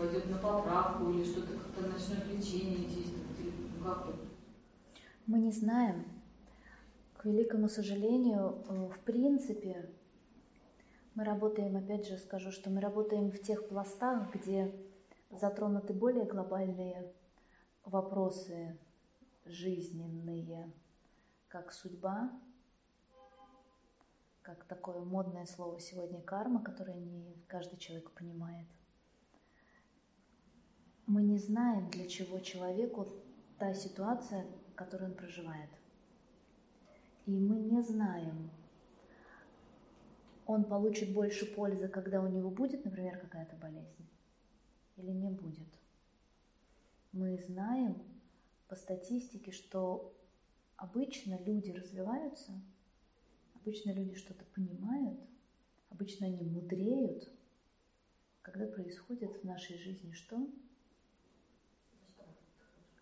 пойдет на поправку или что-то как-то начнет лечение действовать? Или как Мы не знаем. К великому сожалению, э, в принципе, мы работаем, опять же скажу, что мы работаем в тех пластах, где затронуты более глобальные вопросы жизненные, как судьба, как такое модное слово сегодня карма, которое не каждый человек понимает. Не знаем, для чего человеку та ситуация, которую он проживает. И мы не знаем, он получит больше пользы, когда у него будет, например, какая-то болезнь, или не будет. Мы знаем по статистике, что обычно люди развиваются, обычно люди что-то понимают, обычно они мудреют, когда происходит в нашей жизни что?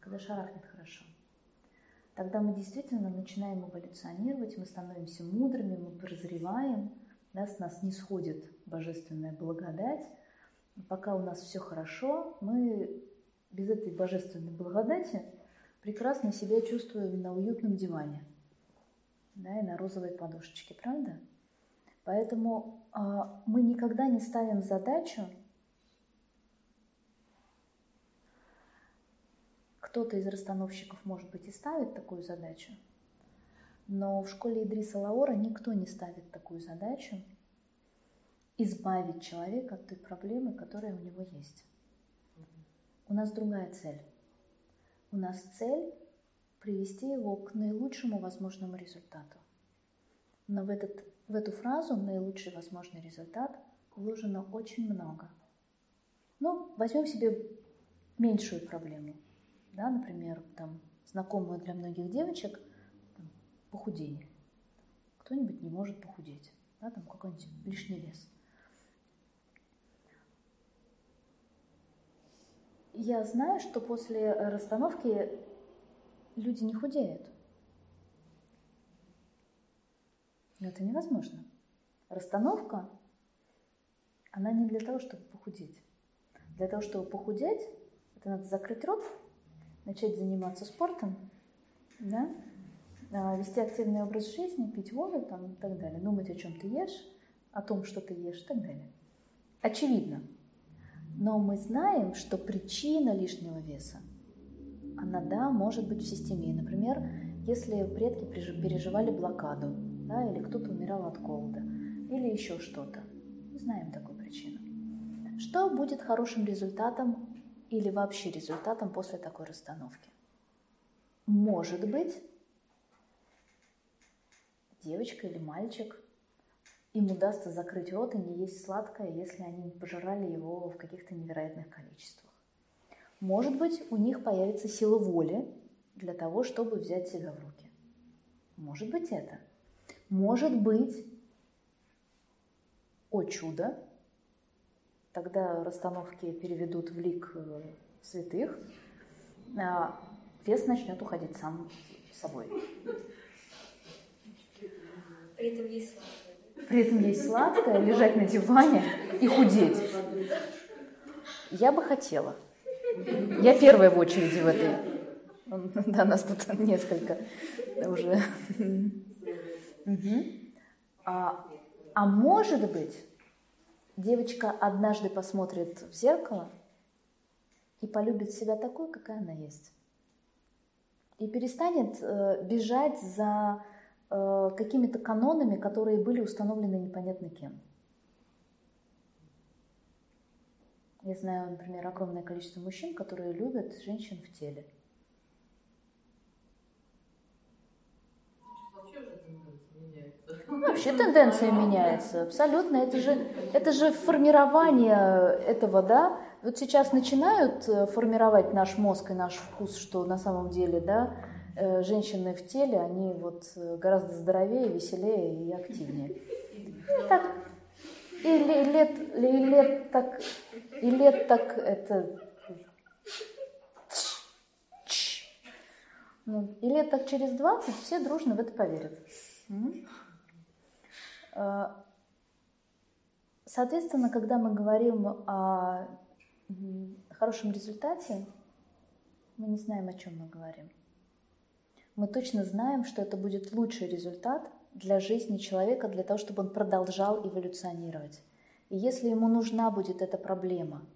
Когда шарахнет хорошо. Тогда мы действительно начинаем эволюционировать, мы становимся мудрыми, мы прозреваем, да, с нас не сходит божественная благодать. Пока у нас все хорошо, мы без этой божественной благодати прекрасно себя чувствуем на уютном диване да, и на розовой подушечке, правда? Поэтому э, мы никогда не ставим задачу, кто-то из расстановщиков, может быть, и ставит такую задачу, но в школе Идриса Лаора никто не ставит такую задачу избавить человека от той проблемы, которая у него есть. У нас другая цель. У нас цель привести его к наилучшему возможному результату. Но в, этот, в эту фразу «наилучший возможный результат» вложено очень много. Ну, возьмем себе меньшую проблему. Да, например, там, знакомую для многих девочек там, похудение. Кто-нибудь не может похудеть. Да, там какой-нибудь лишний вес. Я знаю, что после расстановки люди не худеют. Но это невозможно. Расстановка, она не для того, чтобы похудеть. Для того, чтобы похудеть, это надо закрыть рот, начать заниматься спортом, да? А, вести активный образ жизни, пить воду там, и так далее, думать, о чем ты ешь, о том, что ты ешь и так далее. Очевидно. Но мы знаем, что причина лишнего веса она, да, может быть в системе. Например, если предки переживали блокаду, да, или кто-то умирал от голода, или еще что-то. Мы знаем такую причину. Что будет хорошим результатом или вообще результатом после такой расстановки? Может быть, девочка или мальчик, им удастся закрыть рот и не есть сладкое, если они пожирали его в каких-то невероятных количествах. Может быть, у них появится сила воли для того, чтобы взять себя в руки. Может быть это. Может быть, о чудо, тогда расстановки переведут в лик э, святых, а вес начнет уходить сам собой. При этом есть сладкое. При этом есть сладкое, лежать на диване и худеть. Я бы хотела – я первая в очереди в этой. Да, нас тут несколько уже. А, а может быть, девочка однажды посмотрит в зеркало и полюбит себя такой, какая она есть. И перестанет э, бежать за э, какими-то канонами, которые были установлены непонятно кем. Я знаю, например, огромное количество мужчин, которые любят женщин в теле. Вообще тенденция меняется, абсолютно. Это же, это же формирование этого, да. Вот сейчас начинают э, формировать наш мозг и наш вкус, что на самом деле, да, э, женщины в теле, они вот э, гораздо здоровее, веселее и активнее. И так, и лет, и лет так и лет так это... И лет так через 20 все дружно в это поверят. А, соответственно, когда мы говорим о хорошем результате, мы не знаем, о чем мы говорим. Мы точно знаем, что это будет лучший результат для жизни человека, для того, чтобы он продолжал эволюционировать. И если ему нужна будет эта проблема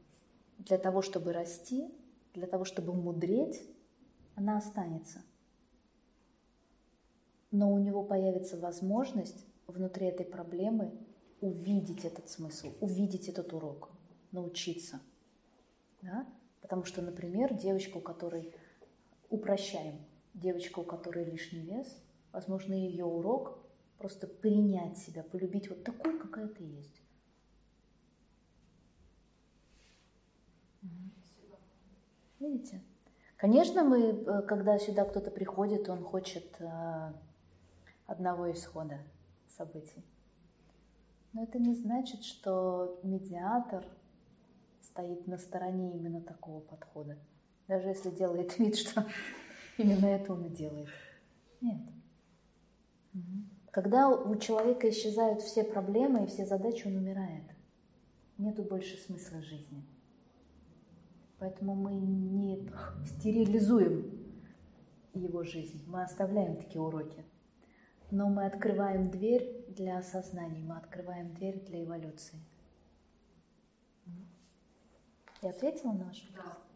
для того, чтобы расти, для того, чтобы мудреть, она останется. Но у него появится возможность внутри этой проблемы увидеть этот смысл, увидеть этот урок, научиться. Да? Потому что, например, девочка, у которой, упрощаем, девочка, у которой лишний вес, возможно, ее урок просто принять себя, полюбить вот такой, какая ты есть. Видите? Конечно, мы, э, когда сюда кто-то приходит, он хочет э, одного исхода событий. Но это не значит, что медиатор стоит на стороне именно такого подхода. Даже если делает вид, что именно это он и делает. Нет. Когда у человека исчезают все проблемы и все задачи, он умирает. Нету больше смысла жизни. Поэтому мы не стерилизуем его жизнь, мы оставляем такие уроки. Но мы открываем дверь для осознания, мы открываем дверь для эволюции. Я ответила на ваш вопрос? Да.